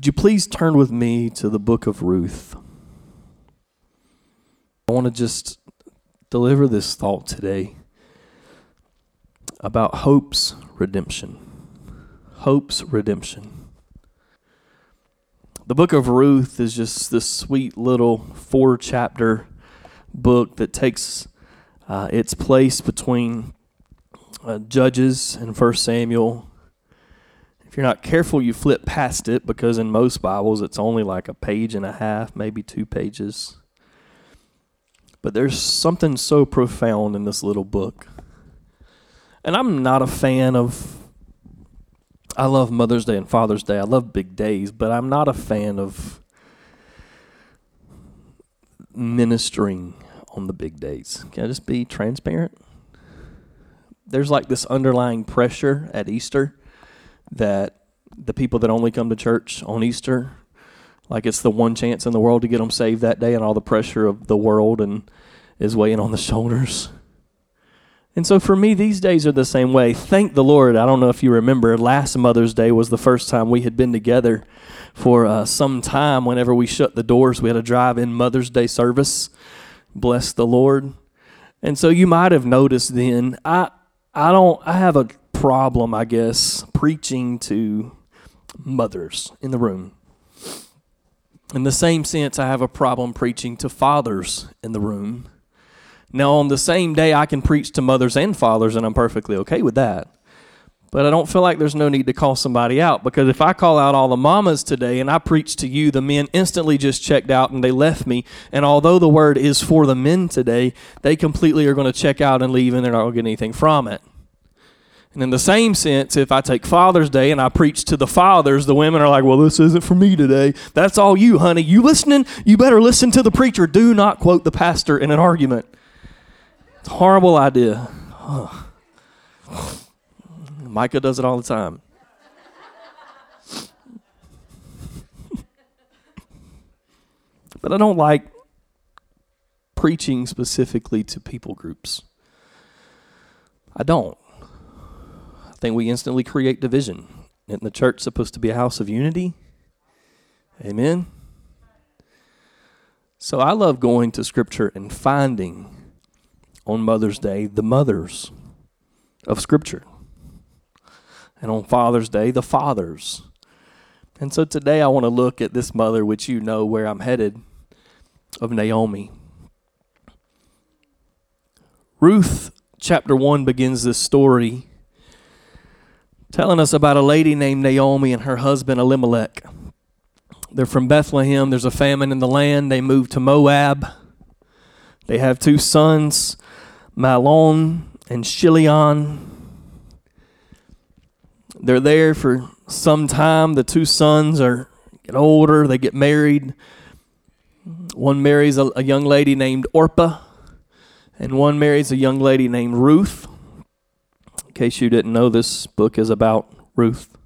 Would you please turn with me to the book of Ruth? I want to just deliver this thought today about hope's redemption. Hope's redemption. The book of Ruth is just this sweet little four chapter book that takes uh, its place between uh, Judges and First Samuel if you're not careful, you flip past it because in most Bibles it's only like a page and a half, maybe two pages. But there's something so profound in this little book. And I'm not a fan of. I love Mother's Day and Father's Day. I love big days, but I'm not a fan of ministering on the big days. Can I just be transparent? There's like this underlying pressure at Easter that the people that only come to church on Easter, like it's the one chance in the world to get them saved that day, and all the pressure of the world and is weighing on the shoulders. And so for me, these days are the same way. Thank the Lord. I don't know if you remember, last Mother's Day was the first time we had been together for uh, some time. Whenever we shut the doors, we had a drive in Mother's Day service. Bless the Lord. And so you might have noticed then, I, I don't, I have a problem, I guess, preaching to mothers in the room. In the same sense, I have a problem preaching to fathers in the room. Now, on the same day, I can preach to mothers and fathers, and I'm perfectly okay with that. But I don't feel like there's no need to call somebody out because if I call out all the mamas today and I preach to you, the men instantly just checked out and they left me. And although the word is for the men today, they completely are going to check out and leave and they're not going to get anything from it. And in the same sense, if I take Father's Day and I preach to the fathers, the women are like, well, this isn't for me today. That's all you, honey. You listening? You better listen to the preacher. Do not quote the pastor in an argument. It's a horrible idea. Micah does it all the time. but I don't like preaching specifically to people groups. I don't think we instantly create division. Isn't the church supposed to be a house of unity? Amen. So I love going to Scripture and finding on Mother's Day the mothers of Scripture. And on Father's Day, the fathers. And so today I want to look at this mother, which you know where I'm headed, of Naomi. Ruth chapter 1 begins this story telling us about a lady named Naomi and her husband Elimelech. They're from Bethlehem. There's a famine in the land. They move to Moab. They have two sons, Mahlon and Chilion. They're there for some time. The two sons are get older. They get married. One marries a, a young lady named Orpah, and one marries a young lady named Ruth. Case you didn't know, this book is about Ruth.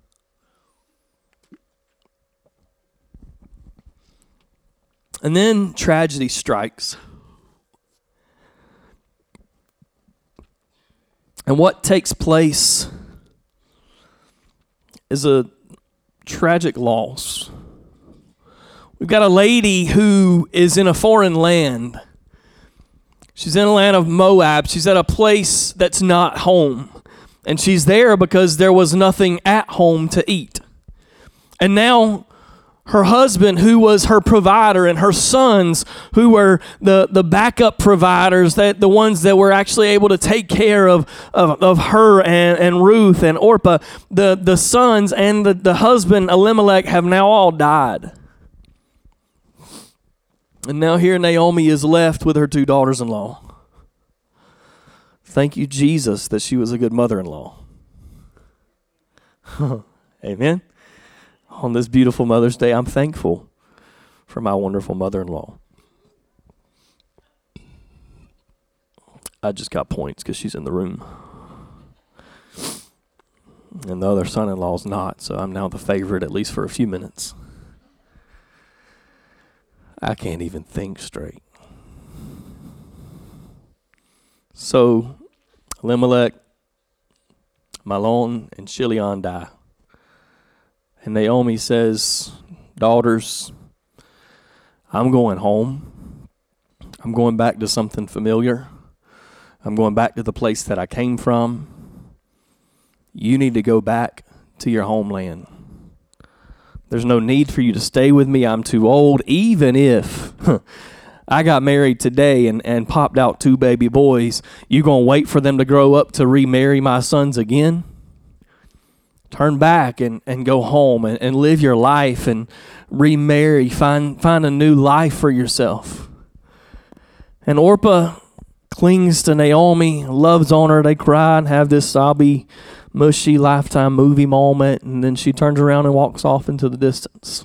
And then tragedy strikes. And what takes place is a tragic loss. We've got a lady who is in a foreign land. She's in a land of Moab. She's at a place that's not home. And she's there because there was nothing at home to eat. And now her husband, who was her provider, and her sons, who were the, the backup providers, that the ones that were actually able to take care of, of, of her and, and Ruth and Orpah, the, the sons and the, the husband, Elimelech, have now all died. And now here Naomi is left with her two daughters in law. Thank you, Jesus, that she was a good mother in law. Amen. On this beautiful Mother's Day, I'm thankful for my wonderful mother in law. I just got points because she's in the room. And the other son in law's not, so I'm now the favorite, at least for a few minutes. I can't even think straight. So, Elimelech, Mahlon, and Chilion die. And Naomi says, Daughters, I'm going home. I'm going back to something familiar. I'm going back to the place that I came from. You need to go back to your homeland. There's no need for you to stay with me. I'm too old, even if I got married today and, and popped out two baby boys. You gonna wait for them to grow up to remarry my sons again? Turn back and, and go home and, and live your life and remarry. Find find a new life for yourself. And Orpah clings to Naomi, loves on her. They cry and have this sobby, mushy lifetime movie moment, and then she turns around and walks off into the distance.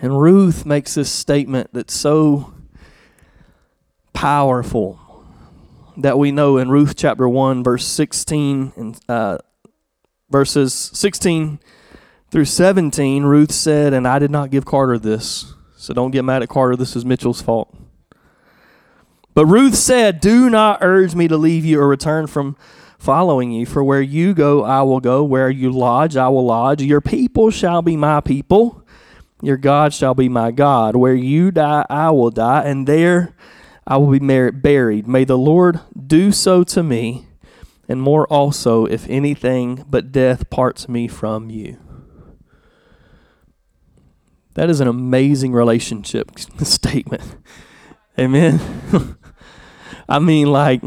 And Ruth makes this statement that's so powerful that we know in Ruth chapter 1, verse 16 and uh, verses 16 through 17. Ruth said, And I did not give Carter this. So don't get mad at Carter. This is Mitchell's fault. But Ruth said, Do not urge me to leave you or return from following you. For where you go, I will go. Where you lodge, I will lodge. Your people shall be my people. Your God shall be my God. Where you die, I will die. And there I will be buried. May the Lord do so to me, and more also, if anything but death parts me from you. That is an amazing relationship statement. Amen. I mean, like,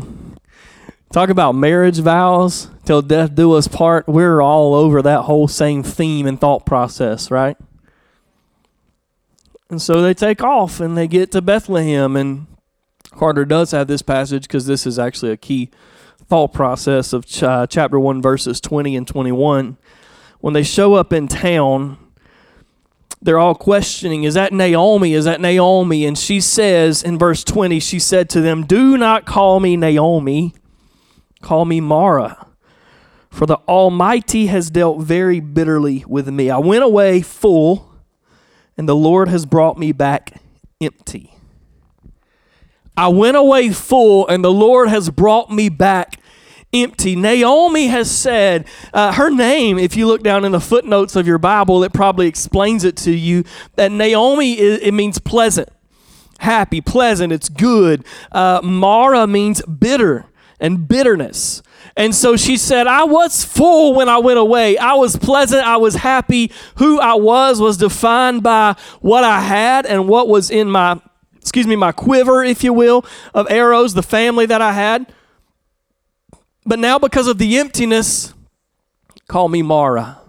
talk about marriage vows till death do us part. We're all over that whole same theme and thought process, right? And so they take off and they get to Bethlehem. And Carter does have this passage because this is actually a key thought process of ch- uh, chapter 1, verses 20 and 21. When they show up in town, they're all questioning, Is that Naomi? Is that Naomi? And she says in verse 20, She said to them, Do not call me Naomi, call me Mara. For the Almighty has dealt very bitterly with me. I went away full, and the Lord has brought me back empty. I went away full, and the Lord has brought me back empty. Naomi has said, uh, her name, if you look down in the footnotes of your Bible, it probably explains it to you that Naomi, is, it means pleasant, happy, pleasant, it's good. Uh, Mara means bitter and bitterness. And so she said, I was full when I went away. I was pleasant. I was happy. Who I was was defined by what I had and what was in my, excuse me, my quiver, if you will, of arrows, the family that I had. But now, because of the emptiness, call me Mara.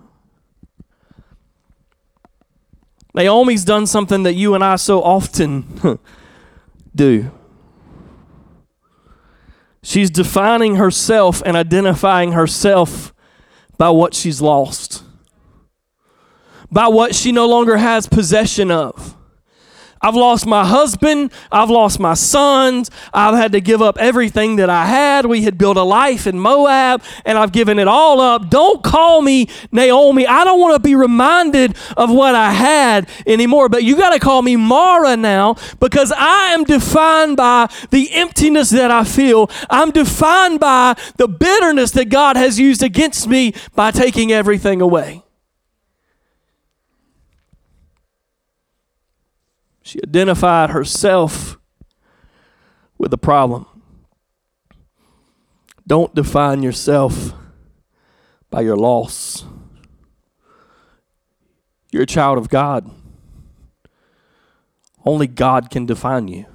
Naomi's done something that you and I so often do. She's defining herself and identifying herself by what she's lost, by what she no longer has possession of. I've lost my husband. I've lost my sons. I've had to give up everything that I had. We had built a life in Moab and I've given it all up. Don't call me Naomi. I don't want to be reminded of what I had anymore. But you got to call me Mara now because I am defined by the emptiness that I feel. I'm defined by the bitterness that God has used against me by taking everything away. She identified herself with the problem. Don't define yourself by your loss. You're a child of God. Only God can define you.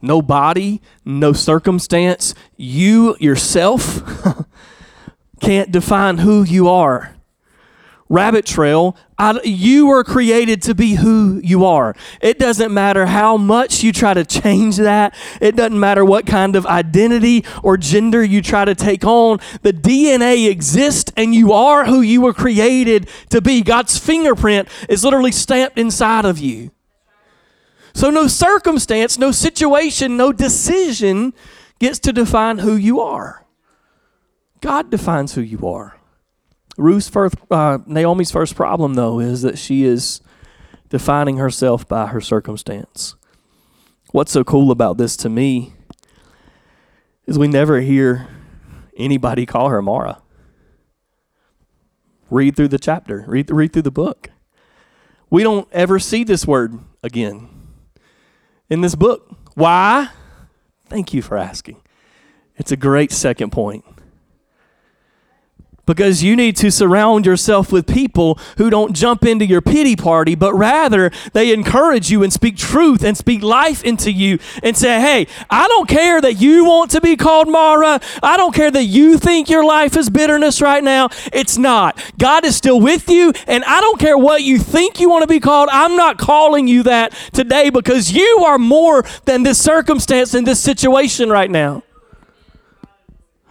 No body, no circumstance, you yourself can't define who you are. Rabbit trail. I, you were created to be who you are. It doesn't matter how much you try to change that. It doesn't matter what kind of identity or gender you try to take on. The DNA exists and you are who you were created to be. God's fingerprint is literally stamped inside of you. So, no circumstance, no situation, no decision gets to define who you are. God defines who you are. Ruth's first, uh, Naomi's first problem, though, is that she is defining herself by her circumstance. What's so cool about this to me is we never hear anybody call her Mara. Read through the chapter, read, read through the book. We don't ever see this word again in this book. Why? Thank you for asking. It's a great second point because you need to surround yourself with people who don't jump into your pity party, but rather they encourage you and speak truth and speak life into you and say, Hey, I don't care that you want to be called Mara. I don't care that you think your life is bitterness right now. It's not. God is still with you, and I don't care what you think you want to be called. I'm not calling you that today because you are more than this circumstance and this situation right now.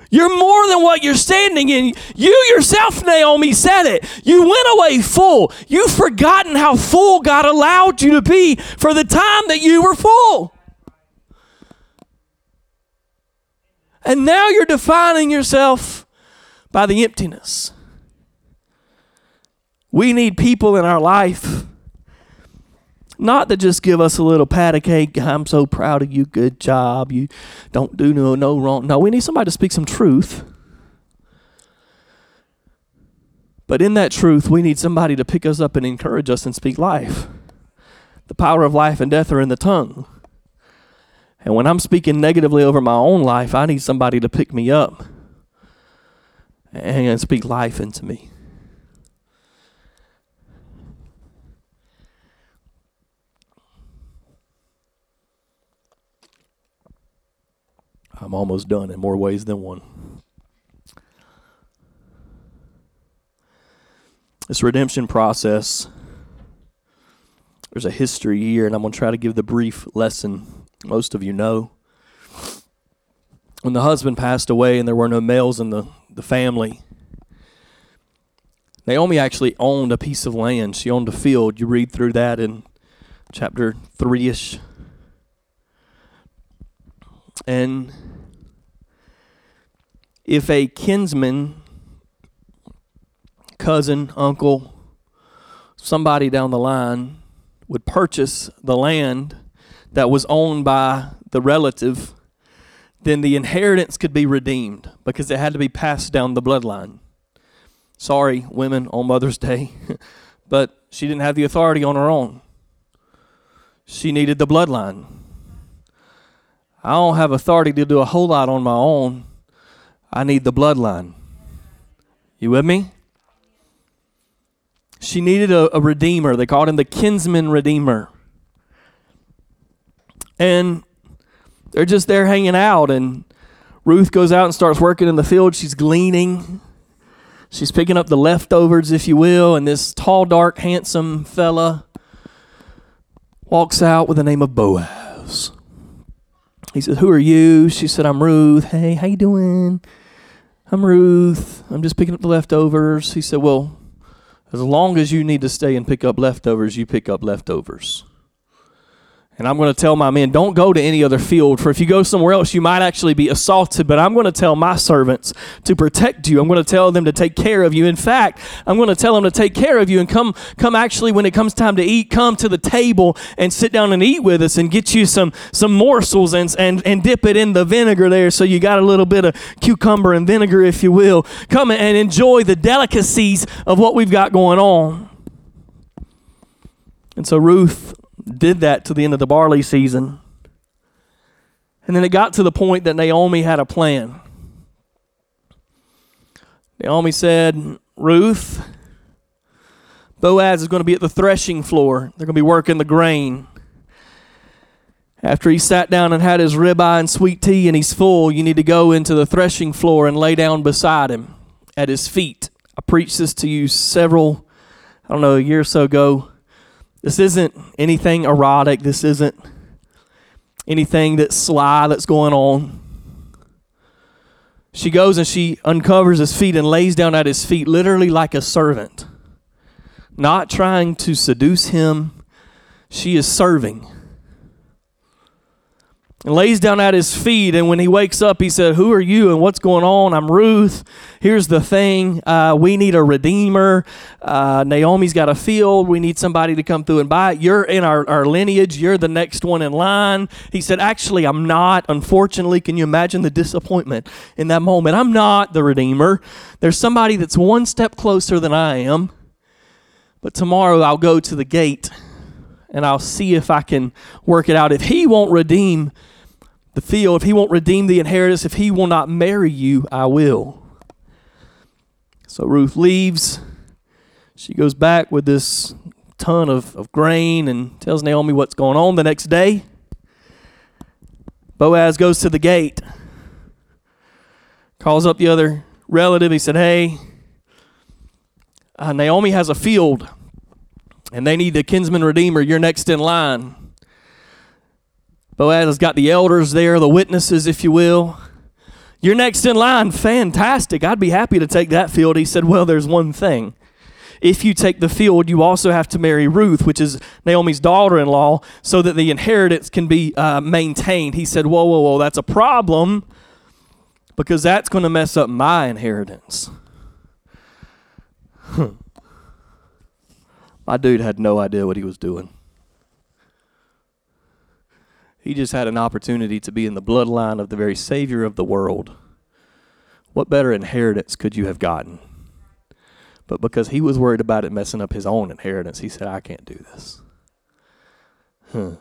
You're more than what you're standing in. You yourself, Naomi, said it. You went away full. You've forgotten how full God allowed you to be for the time that you were full. And now you're defining yourself by the emptiness. We need people in our life not to just give us a little pat of cake. I'm so proud of you. Good job. You don't do no no wrong. No, we need somebody to speak some truth. But in that truth, we need somebody to pick us up and encourage us and speak life. The power of life and death are in the tongue. And when I'm speaking negatively over my own life, I need somebody to pick me up and speak life into me. I'm almost done in more ways than one. This redemption process, there's a history here, and I'm going to try to give the brief lesson most of you know. When the husband passed away and there were no males in the, the family, Naomi actually owned a piece of land. She owned a field. You read through that in chapter 3 ish. And if a kinsman, cousin, uncle, somebody down the line would purchase the land that was owned by the relative, then the inheritance could be redeemed because it had to be passed down the bloodline. Sorry, women on Mother's Day, but she didn't have the authority on her own. She needed the bloodline. I don't have authority to do a whole lot on my own. I need the bloodline. You with me? She needed a, a redeemer. They called him the kinsman redeemer. And they're just there hanging out, and Ruth goes out and starts working in the field. She's gleaning. She's picking up the leftovers, if you will, and this tall, dark, handsome fella walks out with the name of Boaz. He said, Who are you? She said, I'm Ruth. Hey, how you doing? I'm Ruth. I'm just picking up the leftovers. He said, Well, as long as you need to stay and pick up leftovers, you pick up leftovers. And I'm going to tell my men, don't go to any other field, for if you go somewhere else, you might actually be assaulted. But I'm going to tell my servants to protect you. I'm going to tell them to take care of you. In fact, I'm going to tell them to take care of you and come, come actually, when it comes time to eat, come to the table and sit down and eat with us and get you some, some morsels and, and, and dip it in the vinegar there. So you got a little bit of cucumber and vinegar, if you will. Come and enjoy the delicacies of what we've got going on. And so Ruth did that to the end of the barley season. And then it got to the point that Naomi had a plan. Naomi said, Ruth, Boaz is going to be at the threshing floor. They're going to be working the grain. After he sat down and had his ribeye and sweet tea and he's full, you need to go into the threshing floor and lay down beside him at his feet. I preached this to you several I don't know, a year or so ago. This isn't anything erotic. This isn't anything that's sly that's going on. She goes and she uncovers his feet and lays down at his feet, literally like a servant, not trying to seduce him. She is serving and lays down at his feet. And when he wakes up, he said, Who are you and what's going on? I'm Ruth. Here's the thing uh, we need a redeemer. Uh, Naomi's got a field. We need somebody to come through and buy it. You're in our, our lineage. You're the next one in line. He said, Actually, I'm not. Unfortunately, can you imagine the disappointment in that moment? I'm not the redeemer. There's somebody that's one step closer than I am. But tomorrow I'll go to the gate and I'll see if I can work it out. If he won't redeem the field, if he won't redeem the inheritance, if he will not marry you, I will. So Ruth leaves. She goes back with this ton of, of grain and tells Naomi what's going on the next day. Boaz goes to the gate, calls up the other relative. He said, Hey, uh, Naomi has a field and they need the kinsman redeemer. You're next in line. Boaz got the elders there, the witnesses, if you will. You're next in line. Fantastic. I'd be happy to take that field. He said, Well, there's one thing. If you take the field, you also have to marry Ruth, which is Naomi's daughter in law, so that the inheritance can be uh, maintained. He said, Whoa, whoa, whoa, that's a problem because that's going to mess up my inheritance. My dude had no idea what he was doing. He just had an opportunity to be in the bloodline of the very Savior of the world. What better inheritance could you have gotten? But because he was worried about it messing up his own inheritance, he said, I can't do this. Huh.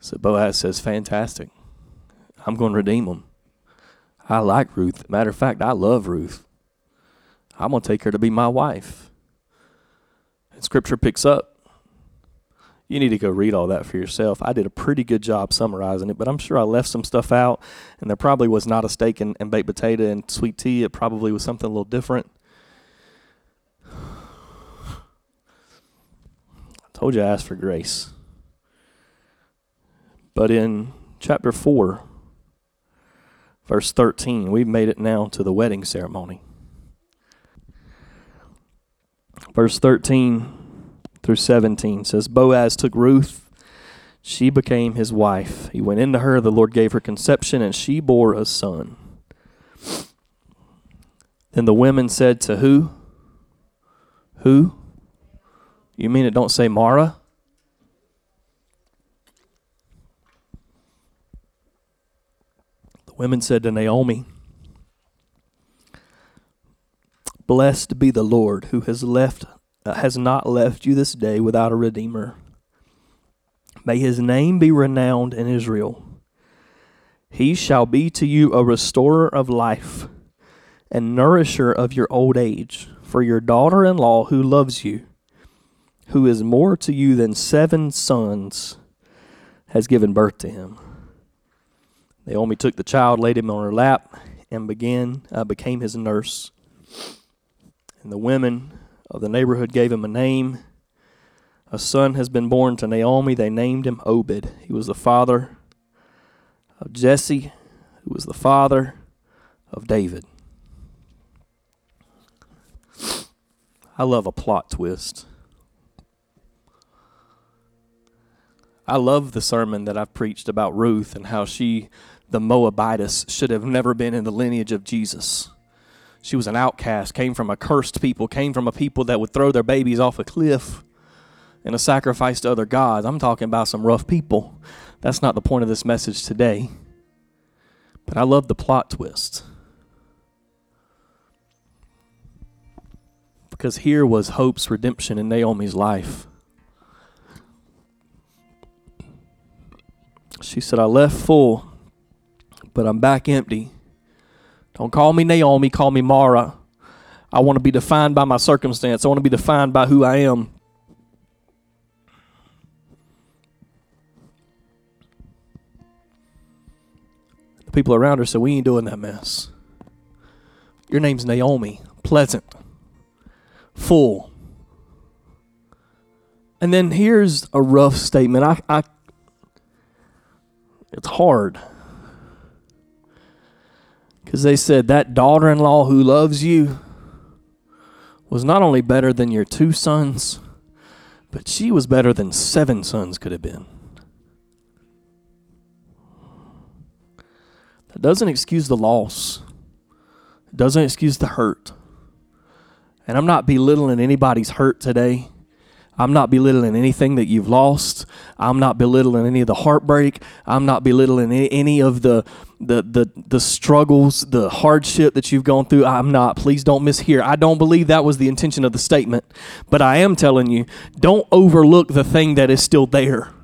So Boaz says, Fantastic. I'm going to redeem him. I like Ruth. Matter of fact, I love Ruth. I'm going to take her to be my wife. And scripture picks up. You need to go read all that for yourself. I did a pretty good job summarizing it, but I'm sure I left some stuff out, and there probably was not a steak and, and baked potato and sweet tea. It probably was something a little different. I told you I asked for grace. But in chapter 4, verse 13, we've made it now to the wedding ceremony verse 13 through 17 says Boaz took Ruth. She became his wife. He went into her. The Lord gave her conception and she bore a son. Then the women said to who? Who? You mean it don't say Mara? The women said to Naomi Blessed be the Lord who has left has not left you this day without a redeemer. May his name be renowned in Israel. He shall be to you a restorer of life and nourisher of your old age, for your daughter in law who loves you, who is more to you than seven sons, has given birth to him. Naomi took the child, laid him on her lap, and began uh, became his nurse. And the women of the neighborhood gave him a name. A son has been born to Naomi. They named him Obed. He was the father of Jesse, who was the father of David. I love a plot twist. I love the sermon that I've preached about Ruth and how she, the Moabitess, should have never been in the lineage of Jesus. She was an outcast, came from a cursed people, came from a people that would throw their babies off a cliff in a sacrifice to other gods. I'm talking about some rough people. That's not the point of this message today. But I love the plot twist. Because here was hope's redemption in Naomi's life. She said, I left full, but I'm back empty. Don't call me Naomi, call me Mara. I want to be defined by my circumstance. I want to be defined by who I am. The people around her said, We ain't doing that mess. Your name's Naomi, pleasant, full. And then here's a rough statement. I, I it's hard. Because they said that daughter in law who loves you was not only better than your two sons, but she was better than seven sons could have been. That doesn't excuse the loss, it doesn't excuse the hurt. And I'm not belittling anybody's hurt today. I'm not belittling anything that you've lost. I'm not belittling any of the heartbreak. I'm not belittling any, of the, the the the struggles, the hardship that you've gone through. I'm not. Please don't mishear. I don't believe that was the intention of the statement, but I am telling you, don't overlook the thing that is still there.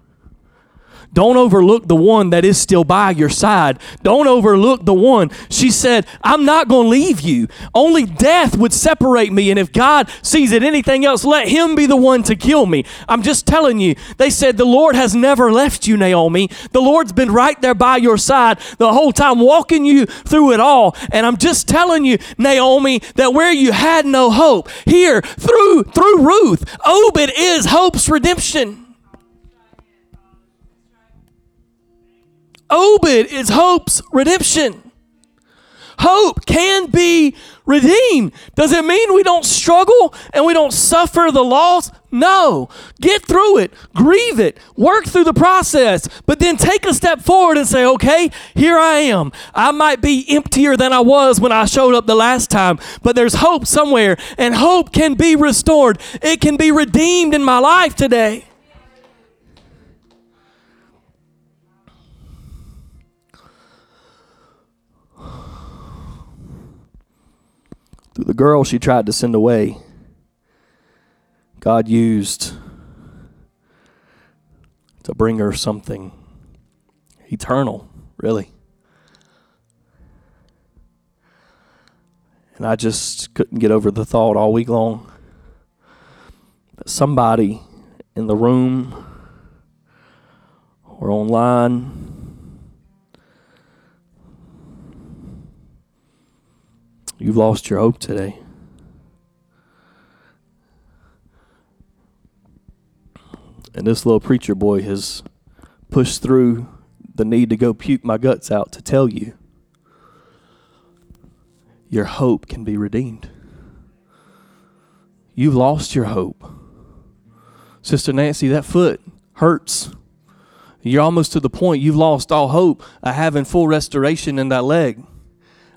Don't overlook the one that is still by your side. Don't overlook the one. She said, I'm not going to leave you. Only death would separate me. And if God sees it anything else, let him be the one to kill me. I'm just telling you. They said, The Lord has never left you, Naomi. The Lord's been right there by your side the whole time, walking you through it all. And I'm just telling you, Naomi, that where you had no hope, here, through, through Ruth, Obed is hope's redemption. Obed is hope's redemption. Hope can be redeemed. Does it mean we don't struggle and we don't suffer the loss? No. Get through it, grieve it, work through the process, but then take a step forward and say, okay, here I am. I might be emptier than I was when I showed up the last time, but there's hope somewhere, and hope can be restored. It can be redeemed in my life today. The girl she tried to send away, God used to bring her something eternal, really. And I just couldn't get over the thought all week long that somebody in the room or online You've lost your hope today. And this little preacher boy has pushed through the need to go puke my guts out to tell you your hope can be redeemed. You've lost your hope. Sister Nancy, that foot hurts. You're almost to the point you've lost all hope of having full restoration in that leg.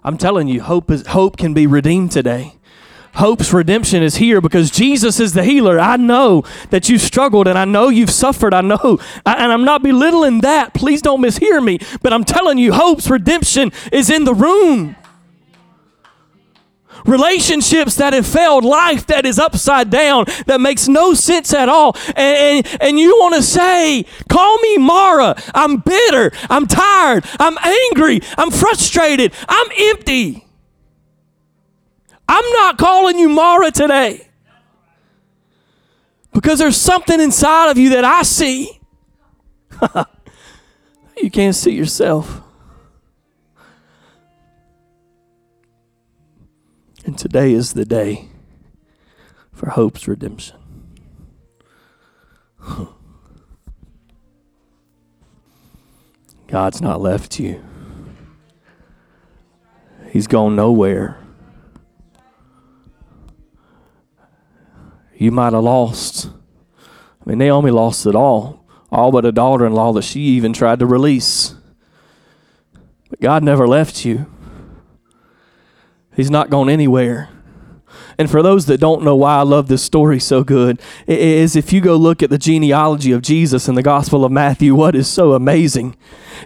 I'm telling you, hope is hope can be redeemed today. Hope's redemption is here because Jesus is the healer. I know that you've struggled and I know you've suffered. I know, and I'm not belittling that. Please don't mishear me. But I'm telling you, hope's redemption is in the room relationships that have failed, life that is upside down, that makes no sense at all. And, and, and you want to say, Call me Mara. I'm bitter. I'm tired. I'm angry. I'm frustrated. I'm empty. I'm not calling you Mara today because there's something inside of you that I see. you can't see yourself. And today is the day for hope's redemption. God's not left you. He's gone nowhere. You might have lost. I mean, Naomi lost it all, all but a daughter in law that she even tried to release. But God never left you. He's not gone anywhere. And for those that don't know why I love this story so good, is if you go look at the genealogy of Jesus in the Gospel of Matthew, what is so amazing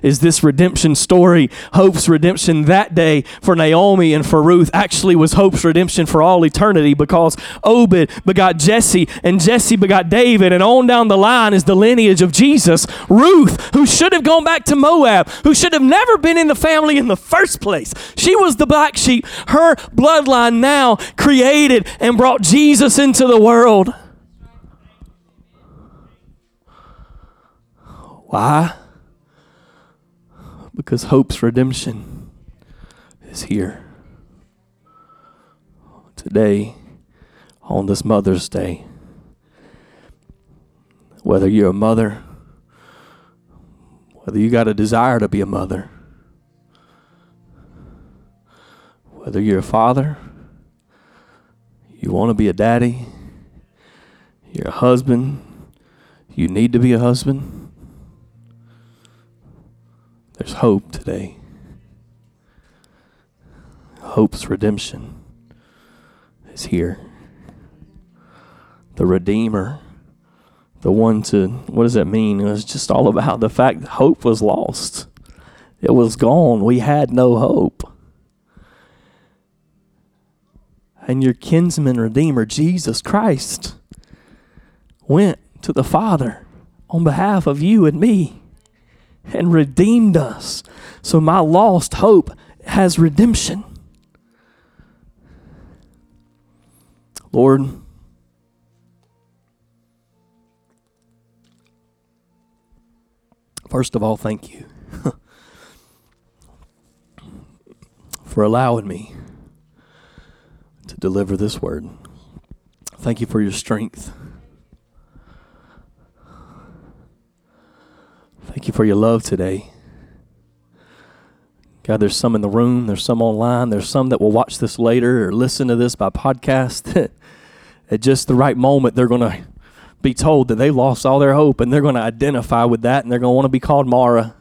is this redemption story. Hope's redemption that day for Naomi and for Ruth actually was Hope's redemption for all eternity because Obed begot Jesse and Jesse begot David, and on down the line is the lineage of Jesus. Ruth, who should have gone back to Moab, who should have never been in the family in the first place. She was the black sheep. Her bloodline now created and brought Jesus into the world. Why? Because hope's redemption is here. today on this Mother's Day. Whether you're a mother, whether you got a desire to be a mother, whether you're a father, you want to be a daddy, you're a husband, you need to be a husband. There's hope today. Hope's redemption is here. The Redeemer, the one to, what does that mean? It was just all about the fact that hope was lost. It was gone. We had no hope. And your kinsman redeemer, Jesus Christ, went to the Father on behalf of you and me and redeemed us. So my lost hope has redemption. Lord, first of all, thank you for allowing me to deliver this word. Thank you for your strength. Thank you for your love today. God, there's some in the room, there's some online, there's some that will watch this later or listen to this by podcast. At just the right moment, they're going to be told that they lost all their hope and they're going to identify with that and they're going to want to be called Mara.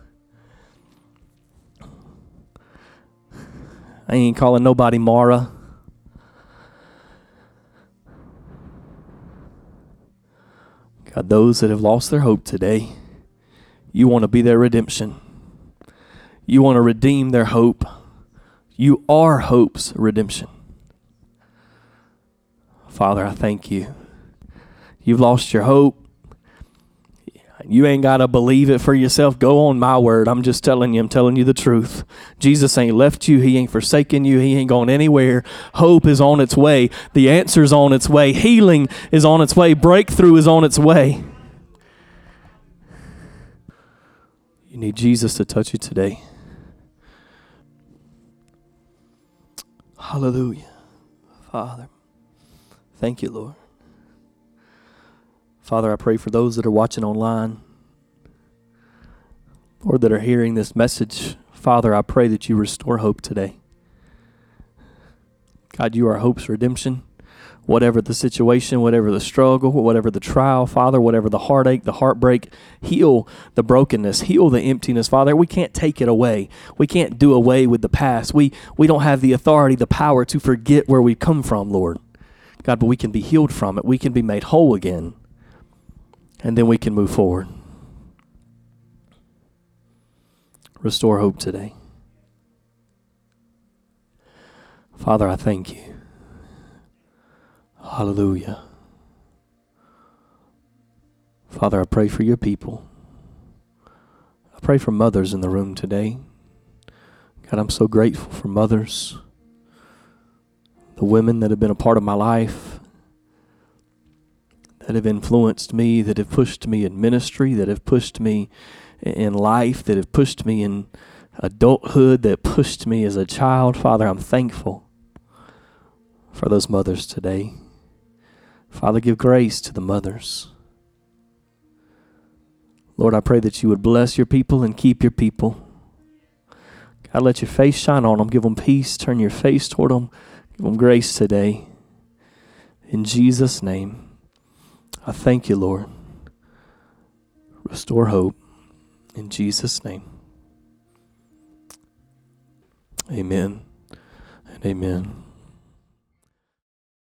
I ain't calling nobody Mara. God, those that have lost their hope today, you want to be their redemption. You want to redeem their hope. You are hope's redemption. Father, I thank you. You've lost your hope. You ain't got to believe it for yourself. Go on my word. I'm just telling you, I'm telling you the truth. Jesus ain't left you. He ain't forsaken you. He ain't gone anywhere. Hope is on its way. The answer's on its way. Healing is on its way. Breakthrough is on its way. You need Jesus to touch you today. Hallelujah. Father, thank you, Lord. Father, I pray for those that are watching online or that are hearing this message. Father, I pray that you restore hope today. God, you are hope's redemption. Whatever the situation, whatever the struggle, whatever the trial, Father, whatever the heartache, the heartbreak, heal the brokenness, heal the emptiness, Father. We can't take it away. We can't do away with the past. We we don't have the authority, the power to forget where we've come from, Lord. God, but we can be healed from it. We can be made whole again and then we can move forward. Restore hope today. Father, I thank you. Hallelujah. Father, I pray for your people. I pray for mothers in the room today. God, I'm so grateful for mothers, the women that have been a part of my life, that have influenced me, that have pushed me in ministry, that have pushed me in life, that have pushed me in adulthood, that pushed me as a child. Father, I'm thankful for those mothers today. Father, give grace to the mothers. Lord, I pray that you would bless your people and keep your people. God, let your face shine on them. Give them peace. Turn your face toward them. Give them grace today. In Jesus' name. I thank you, Lord. Restore hope in Jesus' name. Amen and amen.